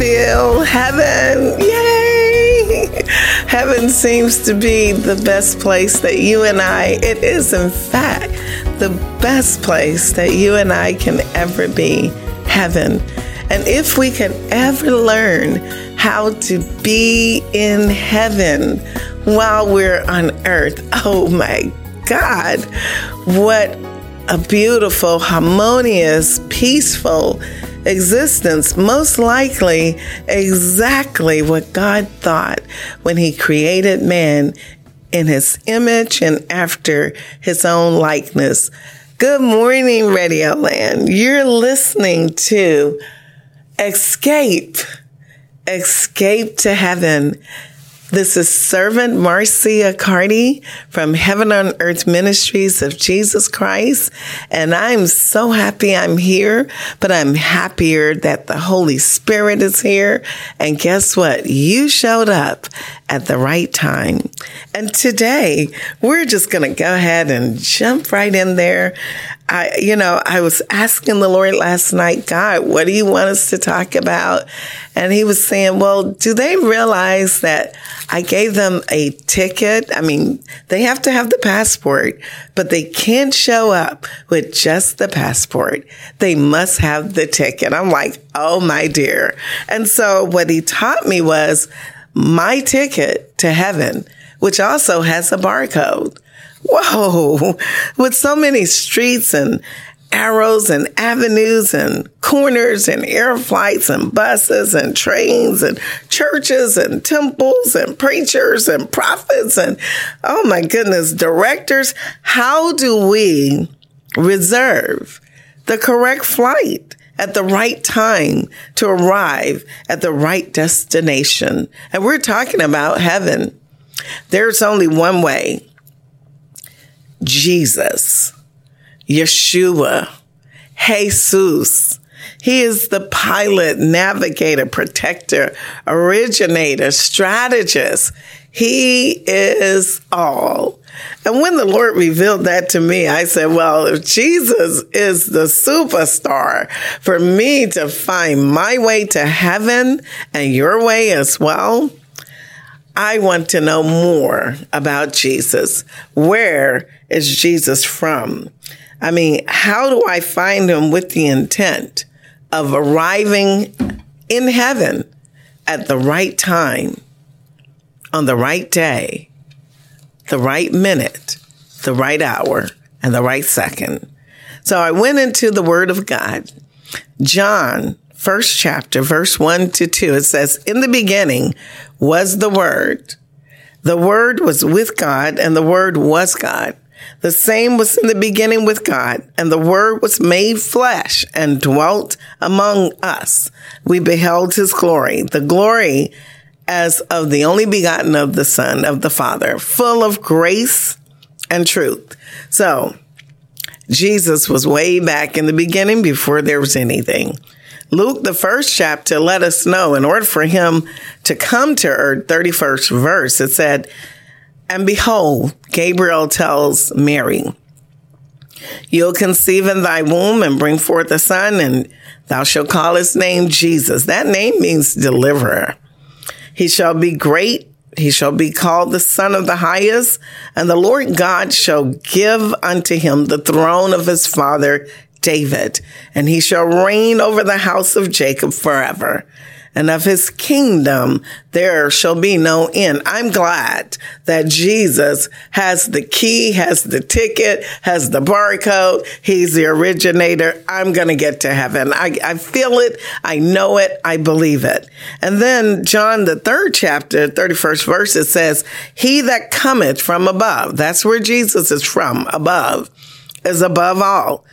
feel heaven. Yay! Heaven seems to be the best place that you and I, it is in fact the best place that you and I can ever be. Heaven. And if we could ever learn how to be in heaven while we're on earth, oh my God, what a beautiful, harmonious, peaceful existence. Most likely, exactly what God thought when He created man in His image and after His own likeness. Good morning, Radio Land. You're listening to Escape, Escape to Heaven. This is Servant Marcia Carty from Heaven on Earth Ministries of Jesus Christ. And I'm so happy I'm here, but I'm happier that the Holy Spirit is here. And guess what? You showed up at the right time. And today we're just going to go ahead and jump right in there. I, you know, I was asking the Lord last night, God, what do you want us to talk about? And he was saying, well, do they realize that I gave them a ticket? I mean, they have to have the passport, but they can't show up with just the passport. They must have the ticket. I'm like, oh my dear. And so what he taught me was my ticket to heaven, which also has a barcode. Whoa, with so many streets and arrows and avenues and corners and air flights and buses and trains and churches and temples and preachers and prophets and oh my goodness, directors. How do we reserve the correct flight? At the right time to arrive at the right destination. And we're talking about heaven. There's only one way Jesus, Yeshua, Jesus. He is the pilot, navigator, protector, originator, strategist. He is all. And when the Lord revealed that to me, I said, well, if Jesus is the superstar for me to find my way to heaven and your way as well, I want to know more about Jesus. Where is Jesus from? I mean, how do I find him with the intent of arriving in heaven at the right time, on the right day, the right minute, the right hour, and the right second? So I went into the Word of God. John, first chapter, verse 1 to 2, it says, In the beginning was the Word. The Word was with God, and the Word was God. The same was in the beginning with God, and the Word was made flesh and dwelt among us. We beheld his glory, the glory as of the only begotten of the Son of the Father, full of grace and truth. So, Jesus was way back in the beginning before there was anything. Luke, the first chapter, let us know in order for him to come to earth, 31st verse, it said, And behold, Gabriel tells Mary, You'll conceive in thy womb and bring forth a son, and thou shalt call his name Jesus. That name means deliverer. He shall be great. He shall be called the Son of the Highest, and the Lord God shall give unto him the throne of his father David, and he shall reign over the house of Jacob forever. And of his kingdom there shall be no end. I'm glad that Jesus has the key, has the ticket, has the barcode. He's the originator. I'm going to get to heaven. I, I feel it. I know it. I believe it. And then John, the third chapter, 31st verse, it says, he that cometh from above, that's where Jesus is from, above, is above all.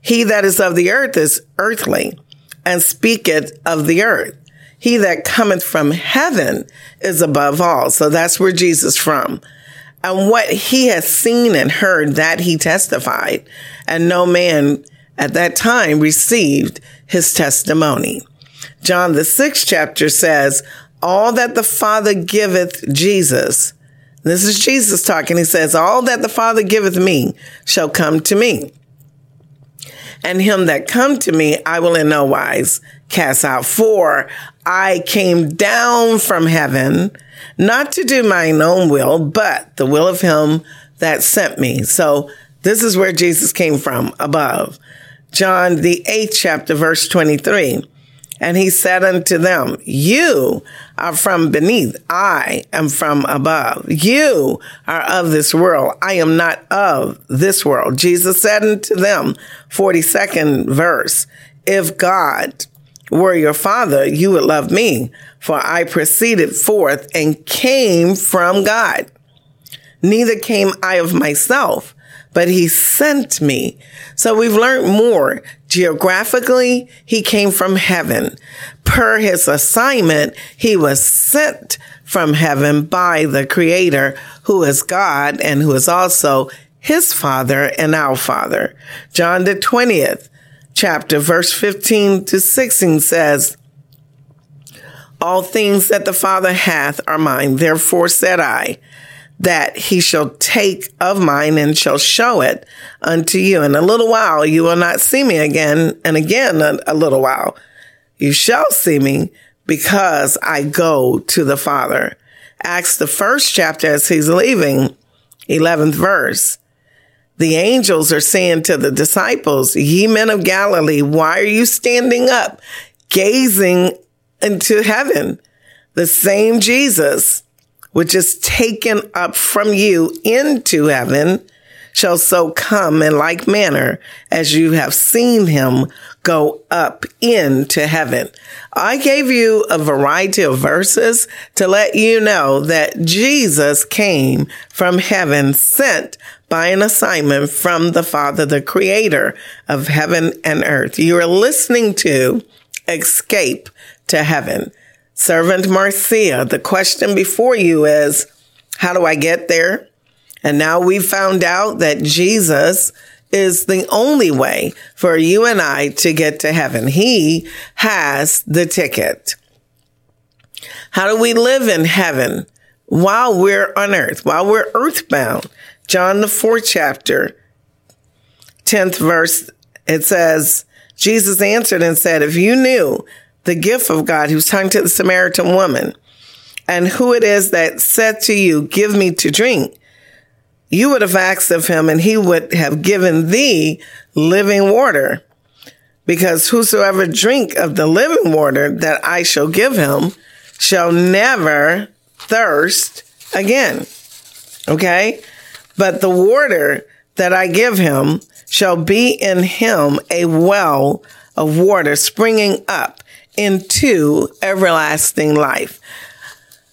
He that is of the earth is earthly and speaketh of the earth. He that cometh from heaven is above all. So that's where Jesus from. And what he has seen and heard that he testified and no man at that time received his testimony. John the sixth chapter says, all that the father giveth Jesus. This is Jesus talking. He says, all that the father giveth me shall come to me and him that come to me, I will in no wise cast out. For I came down from heaven, not to do mine own will, but the will of him that sent me. So this is where Jesus came from above. John, the eighth chapter, verse 23. And he said unto them, You are from beneath. I am from above. You are of this world. I am not of this world. Jesus said unto them, 42nd verse, If God were your father, you would love me, for I proceeded forth and came from God. Neither came I of myself, but he sent me. So we've learned more. Geographically, he came from heaven. Per his assignment, he was sent from heaven by the creator who is God and who is also his father and our father. John the 20th chapter, verse 15 to 16 says, all things that the Father hath are mine. Therefore said I, that he shall take of mine and shall show it unto you. In a little while, you will not see me again, and again a, a little while. You shall see me because I go to the Father. Acts, the first chapter, as he's leaving, 11th verse. The angels are saying to the disciples, Ye men of Galilee, why are you standing up, gazing into heaven? The same Jesus which is taken up from you into heaven, shall so come in like manner as you have seen him go up into heaven. I gave you a variety of verses to let you know that Jesus came from heaven sent by an assignment from the Father, the creator of heaven and earth. You are listening to Escape to Heaven. Servant Marcia, the question before you is, how do I get there? And now we've found out that Jesus is the only way for you and I to get to heaven. He has the ticket. How do we live in heaven while we're on earth, while we're earthbound? John, the fourth chapter, 10th verse, it says, Jesus answered and said, If you knew the gift of God. Was talking to the Samaritan woman and who it is that said to you, give me to drink. You would have asked of him and he would have given thee living water because whosoever drink of the living water that I shall give him shall never thirst again. Okay. But the water that I give him shall be in him a well of water springing up into everlasting life.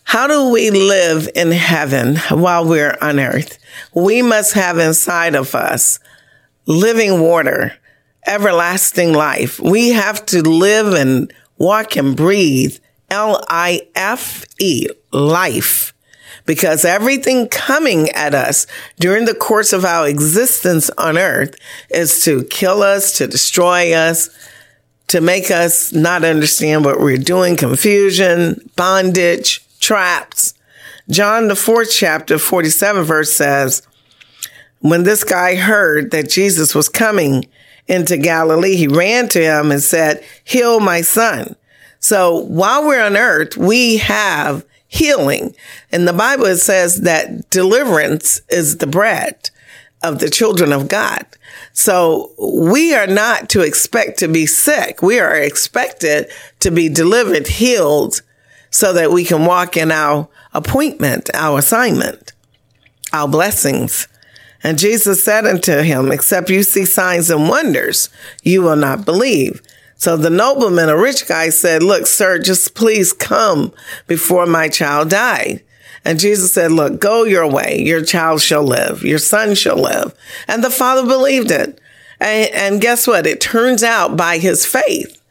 How do we live in heaven while we're on earth? We must have inside of us living water, everlasting life. We have to live and walk and breathe L I F E, life. Because everything coming at us during the course of our existence on earth is to kill us, to destroy us, to make us not understand what we're doing, confusion, bondage, traps. John, the fourth chapter, 47 verse says, when this guy heard that Jesus was coming into Galilee, he ran to him and said, heal my son. So while we're on earth, we have healing. In the Bible, it says that deliverance is the bread. of the children of God. So we are not to expect to be sick. We are expected to be delivered, healed, so that we can walk in our appointment, our assignment, our blessings. And Jesus said unto him, except you see signs and wonders, you will not believe. So the nobleman, a rich guy said, look, sir, just please come before my child died. And Jesus said, look, go your way. Your child shall live. Your son shall live. And the father believed it. And, and guess what? It turns out by his faith,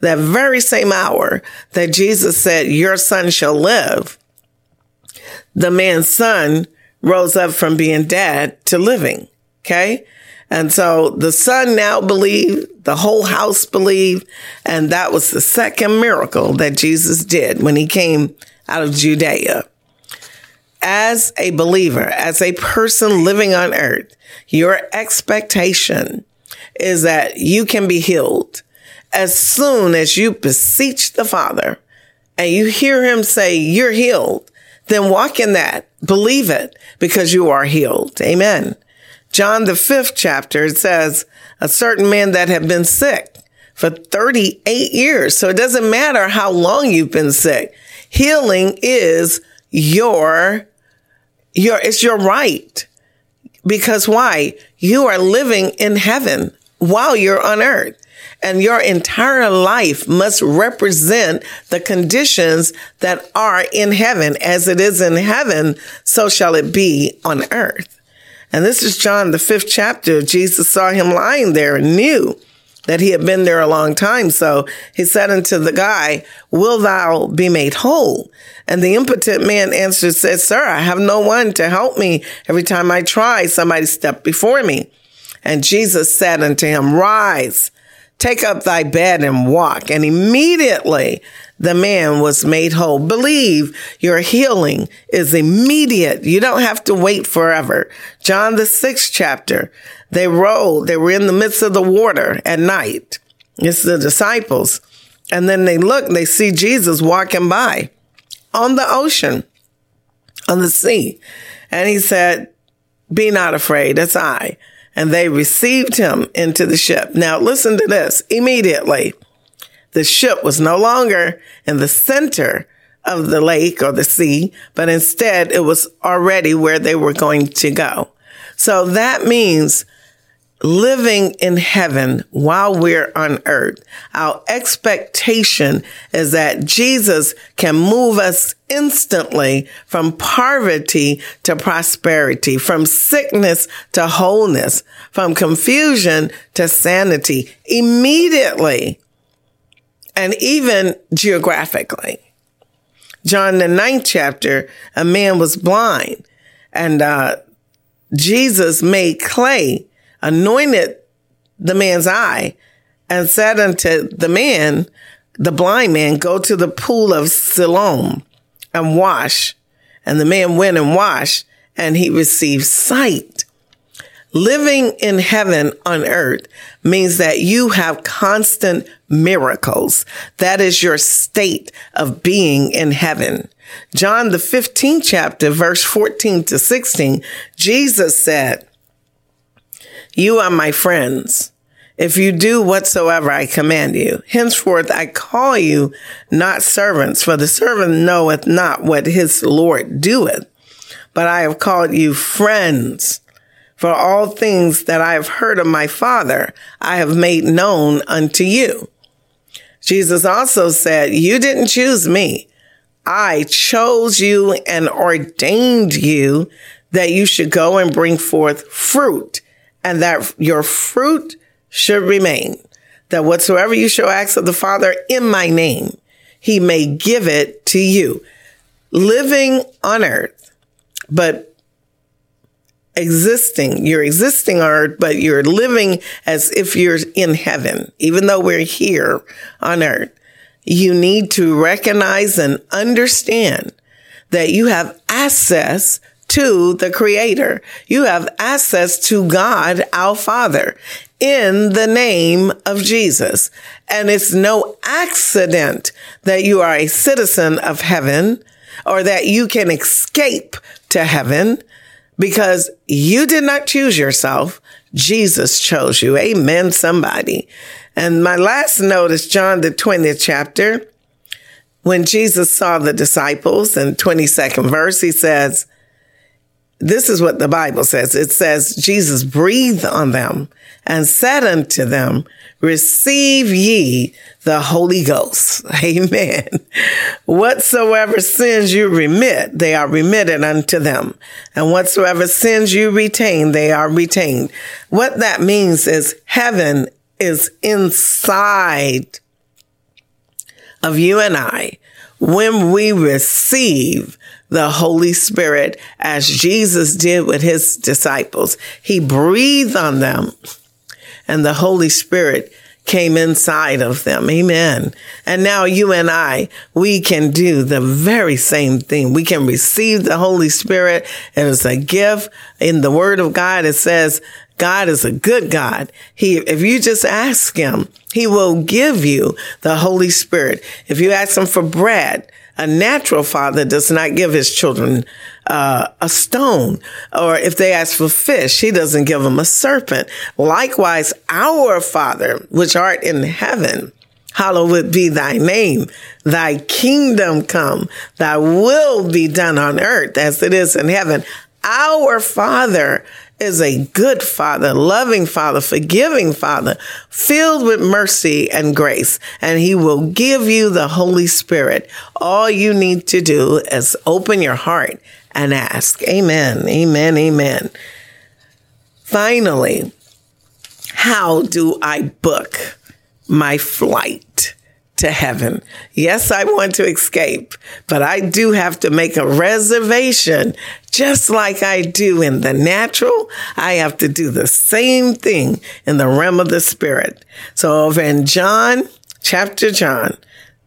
that very same hour that Jesus said, your son shall live, the man's son rose up from being dead to living. Okay. And so the son now believed, the whole house believed, and that was the second miracle that Jesus did when he came out of Judea. As a believer, as a person living on earth, your expectation is that you can be healed as soon as you beseech the Father and you hear him say, You're healed, then walk in that, believe it, because you are healed. Amen. John, the fifth chapter, it says, a certain man that had been sick for 38 years. So it doesn't matter how long you've been sick. Healing is your, your, it's your right. Because why? You are living in heaven while you're on earth. And your entire life must represent the conditions that are in heaven. As it is in heaven, so shall it be on earth. And this is John, the fifth chapter. Jesus saw him lying there and knew that he had been there a long time. So he said unto the guy, Will thou be made whole? And the impotent man answered, said, Sir, I have no one to help me. Every time I try, somebody stepped before me. And Jesus said unto him, Rise, take up thy bed and walk. And immediately the man was made whole. Believe your healing is immediate. You don't have to wait forever. John the sixth chapter, they rode, they were in the midst of the water at night. It's the disciples. And then they look, they see Jesus walking by on the ocean, on the sea. And he said, be not afraid. It's I. And they received him into the ship. Now listen to this immediately the ship was no longer in the center of the lake or the sea, but instead it was already where they were going to go. So that means living in heaven while we're on earth. Our expectation is that Jesus can move us instantly from poverty to prosperity, from sickness to wholeness, from confusion to sanity immediately and even geographically. John, the ninth chapter, a man was blind and, uh, Jesus made clay, anointed the man's eye and said unto the man, the blind man, go to the pool of Siloam and wash. And the man went and washed and he received sight. Living in heaven on earth means that you have constant miracles. That is your state of being in heaven. John, the 15th chapter, verse 14 to 16, Jesus said, You are my friends. If you do whatsoever I command you, henceforth I call you not servants, for the servant knoweth not what his Lord doeth, but I have called you friends. For all things that I have heard of my Father, I have made known unto you. Jesus also said, You didn't choose me. I chose you and ordained you that you should go and bring forth fruit and that your fruit should remain. That whatsoever you shall ask of the Father in my name, he may give it to you. Living on earth, but existing. You're existing on earth, but you're living as if you're in heaven, even though we're here on earth. You need to recognize and understand that you have access to the creator. You have access to God, our father in the name of Jesus. And it's no accident that you are a citizen of heaven or that you can escape to heaven because you did not choose yourself. Jesus chose you. Amen, somebody. And my last note is John, the 20th chapter. When Jesus saw the disciples in 22nd verse, he says, this is what the Bible says. It says, Jesus breathed on them and said unto them, receive ye the Holy Ghost. Amen. Whatsoever sins you remit, they are remitted unto them. And whatsoever sins you retain, they are retained. What that means is heaven is inside of you and I when we receive the Holy Spirit as Jesus did with his disciples. He breathed on them and the Holy Spirit came inside of them. Amen. And now you and I, we can do the very same thing. We can receive the Holy Spirit. It is a gift. In the word of God, it says, God is a good God. He, if you just ask him, he will give you the Holy Spirit. If you ask him for bread, a natural father does not give his children uh, a stone, or if they ask for fish, he doesn't give them a serpent. Likewise, our Father, which art in heaven, hallowed be thy name. Thy kingdom come. Thy will be done on earth as it is in heaven. Our Father is a good father, loving father, forgiving father, filled with mercy and grace, and he will give you the Holy Spirit. All you need to do is open your heart and ask. Amen. Amen. Amen. Finally, how do I book my flight to heaven? Yes, I want to escape, but I do have to make a reservation just like I do in the natural. I have to do the same thing in the realm of the spirit. So over in John, chapter John,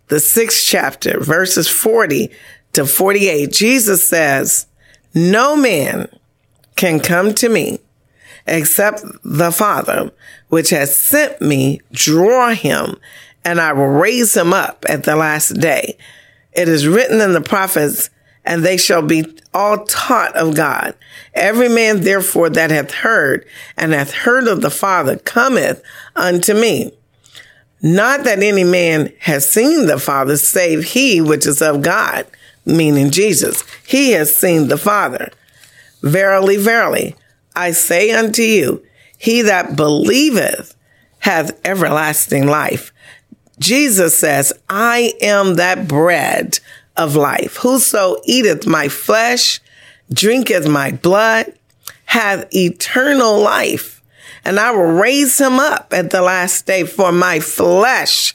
the sixth chapter, verses 40 to 48, Jesus says, no man can come to me except the Father, which has sent me, draw him, and I will raise him up at the last day. It is written in the prophets, and they shall be all taught of God. Every man therefore that hath heard and hath heard of the Father cometh unto me. Not that any man has seen the Father, save he which is of God, meaning Jesus. He has seen the Father. Verily, verily, I say unto you, he that believeth hath everlasting life. Jesus says, I am that bread of life. Whoso eateth my flesh, drinketh my blood, hath eternal life. And I will raise him up at the last day for my flesh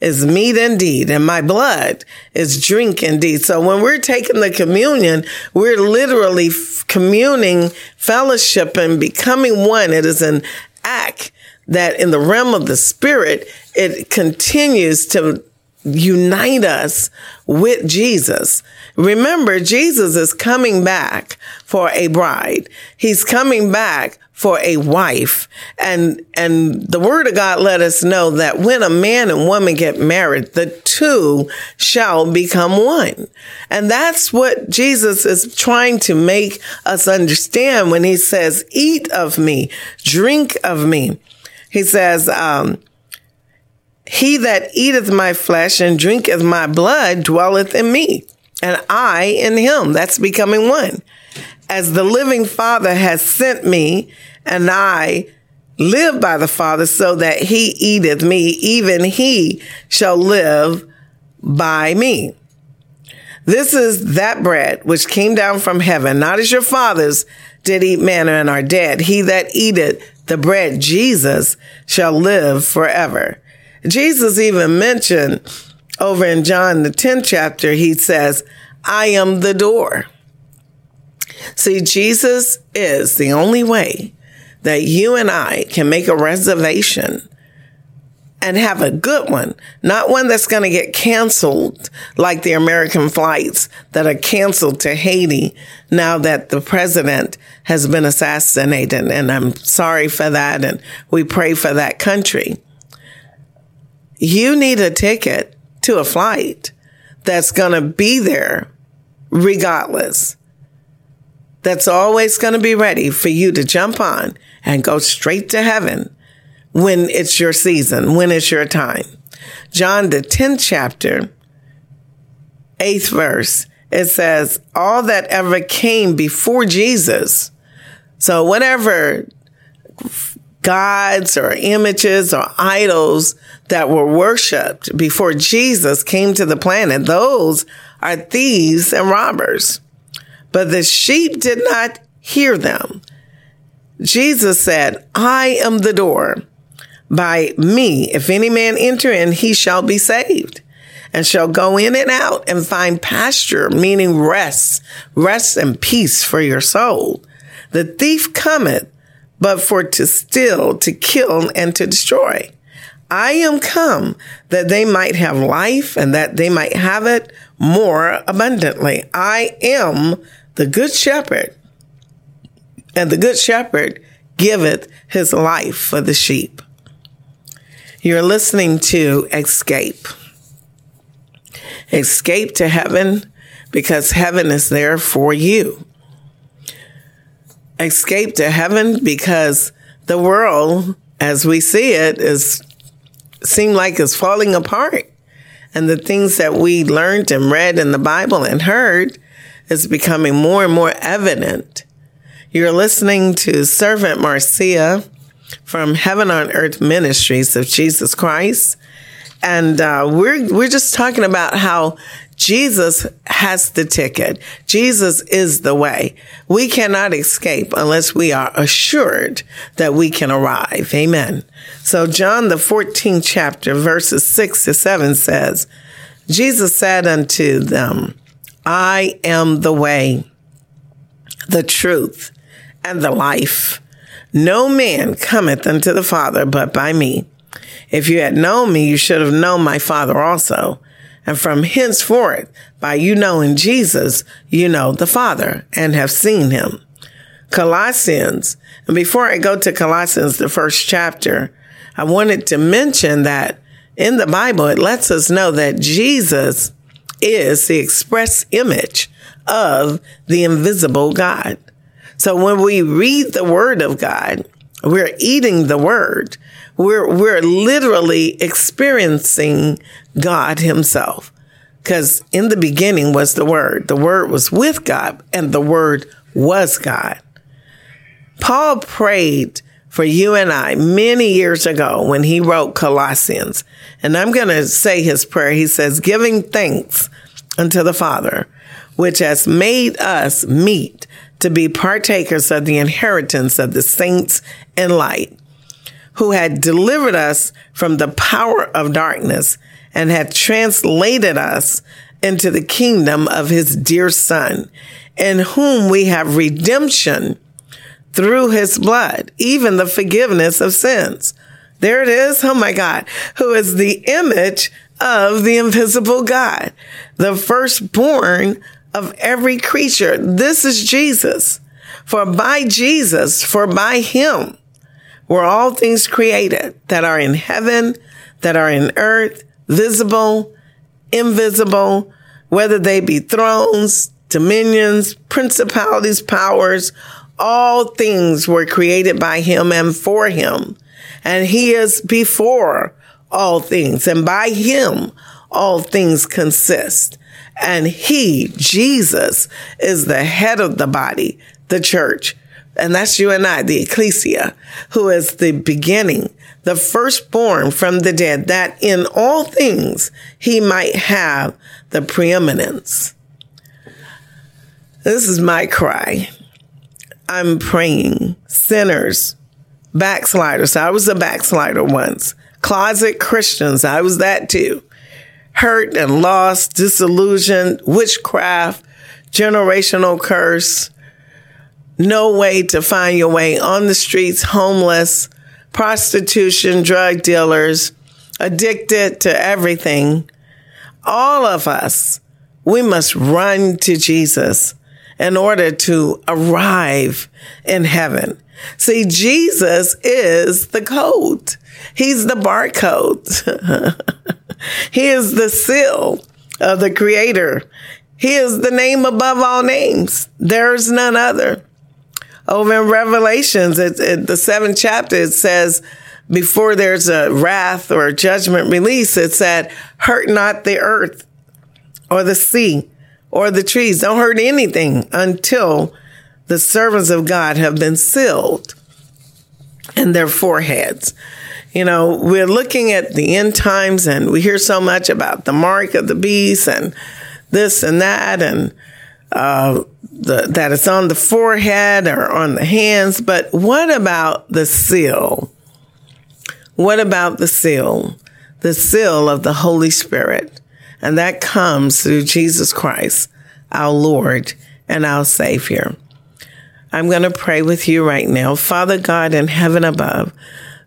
is meat indeed, and my blood is drink indeed. So when we're taking the communion, we're literally communing, fellowship, and becoming one. It is an act that in the realm of the spirit, it continues to unite us with Jesus. Remember, Jesus is coming back for a bride. He's coming back for a wife. And, and the word of God let us know that when a man and woman get married, the two shall become one. And that's what Jesus is trying to make us understand when he says, eat of me, drink of me. He says, um, he that eateth my flesh and drinketh my blood dwelleth in me, and I in him. That's becoming one. As the living Father has sent me, and I live by the Father, so that he eateth me, even he shall live by me. This is that bread which came down from heaven, not as your fathers did eat manna and are dead. He that eateth the bread, Jesus, shall live forever. Jesus even mentioned over in John, the 10th chapter, he says, I am the door. See, Jesus is the only way that you and I can make a reservation and have a good one, not one that's going to get canceled like the American flights that are canceled to Haiti now that the president has been assassinated. And I'm sorry for that. And we pray for that country you need a ticket to a flight that's going to be there regardless. that's always going to be ready for you to jump on and go straight to heaven when it's your season, when it's your time. John, the 10th chapter, 8th verse, it says, All that ever came before Jesus. So, whatever gods or images or idols that were worshiped before Jesus came to the planet, those are thieves and robbers. But the sheep did not hear them. Jesus said, I am the door. By me, if any man enter in, he shall be saved and shall go in and out and find pasture, meaning rest, rest and peace for your soul. The thief cometh, but for to steal, to kill, and to destroy. I am come that they might have life and that they might have it more abundantly. I am the good shepherd, and the good shepherd giveth his life for the sheep. You're listening to Escape. Escape to heaven because heaven is there for you. Escape to heaven because the world as we see it is seem like it's falling apart. And the things that we learned and read in the Bible and heard is becoming more and more evident. You're listening to Servant Marcia from Heaven on Earth Ministries of Jesus Christ. And uh, we're we're just talking about how Jesus has the ticket. Jesus is the way. We cannot escape unless we are assured that we can arrive. Amen. So John the 14th chapter verses 6 to 7 says, Jesus said unto them, I am the way, the truth, and the life. No man cometh unto the Father but by me. If you had known me, you should have known my Father also. And from henceforth, by you knowing Jesus, you know the Father and have seen him. Colossians. And before I go to Colossians, the first chapter, I wanted to mention that in the Bible, it lets us know that Jesus is the express image of the invisible God. So when we read the word of God, we're eating the word. We're, we're literally experiencing God himself. Cause in the beginning was the word. The word was with God and the word was God. Paul prayed for you and I many years ago when he wrote Colossians. And I'm going to say his prayer. He says, giving thanks unto the Father, which has made us meet to be partakers of the inheritance of the saints in light, who had delivered us from the power of darkness and had translated us into the kingdom of his dear son, in whom we have redemption through his blood, even the forgiveness of sins. There it is. Oh my God. Who is the image of the invisible God, the firstborn of every creature. This is Jesus. For by Jesus, for by him were all things created that are in heaven, that are in earth, visible, invisible, whether they be thrones, dominions, principalities, powers, all things were created by him and for him. And he is before all things. And by him, all things consist. And he, Jesus, is the head of the body, the church. And that's you and I, the ecclesia, who is the beginning, the firstborn from the dead, that in all things he might have the preeminence. This is my cry. I'm praying sinners, backsliders. I was a backslider once. Closet Christians. I was that too hurt and lost, disillusioned, witchcraft, generational curse, no way to find your way on the streets, homeless, prostitution, drug dealers, addicted to everything. All of us, we must run to Jesus in order to arrive in heaven. See, Jesus is the code. He's the barcode. he is the seal of the creator He is the name above all names. There's none other. Over in Revelations, it, it, the seventh chapter, it says, before there's a wrath or a judgment release, it said, hurt not the earth or the sea or the trees. Don't hurt anything until the servants of God have been sealed in their foreheads. You know, we're looking at the end times and we hear so much about the mark of the beast and this and that and uh, the, that it's on the forehead or on the hands. But what about the seal? What about the seal? The seal of the Holy Spirit. And that comes through Jesus Christ, our Lord and our Savior. I'm going to pray with you right now. Father God in heaven above,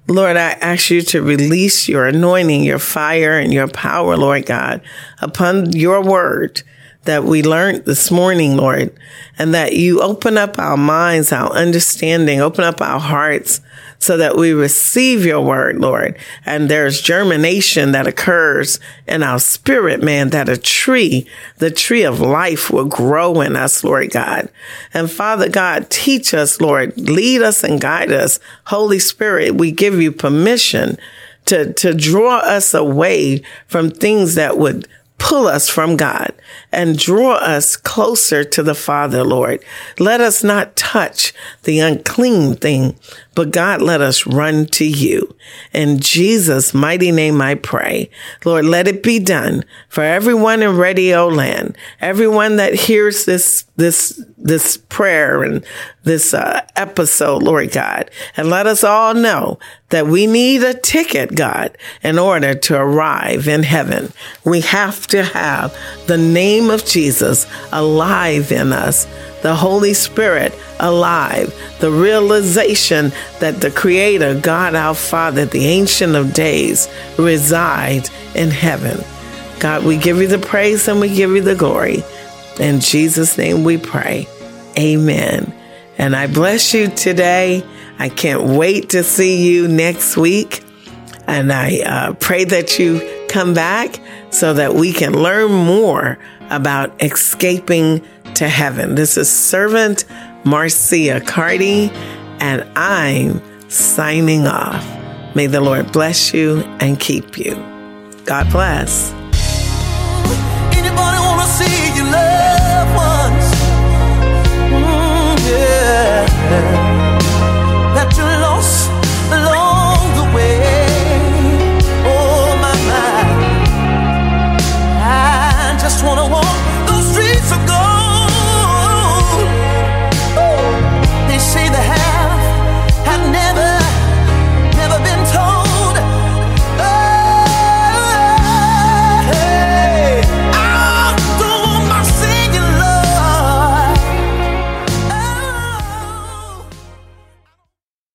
Lord, I ask you to release your anointing, your fire, and your power, Lord God, upon your word that we learned this morning, Lord, and that you open up our minds, our understanding, open up our hearts so that we receive your word, Lord. And there's germination that occurs in our spirit, man, that a tree, the tree of life will grow in us, Lord God. And Father God, teach us, Lord, lead us and guide us. Holy Spirit, we give you permission to, to draw us away from things that would pull us from God and draw us closer to the Father, Lord. Let us not touch the unclean thing, but God, let us run to you. In Jesus' mighty name I pray. Lord, let it be done for everyone in radio land, everyone that hears this, this, this prayer and this uh, episode, Lord God. And let us all know that we need a ticket, God, in order to arrive in heaven. We have to have the name of Jesus alive in us the Holy Spirit alive, the realization that the Creator, God our Father, the Ancient of Days, resides in heaven. God, we give you the praise and we give you the glory. In Jesus' name we pray. Amen. And I bless you today. I can't wait to see you next week. And I uh, pray that you come back so that we can learn more about escaping to heaven. This is Servant Marcia Carty, and I'm signing off. May the Lord bless you and keep you. God bless.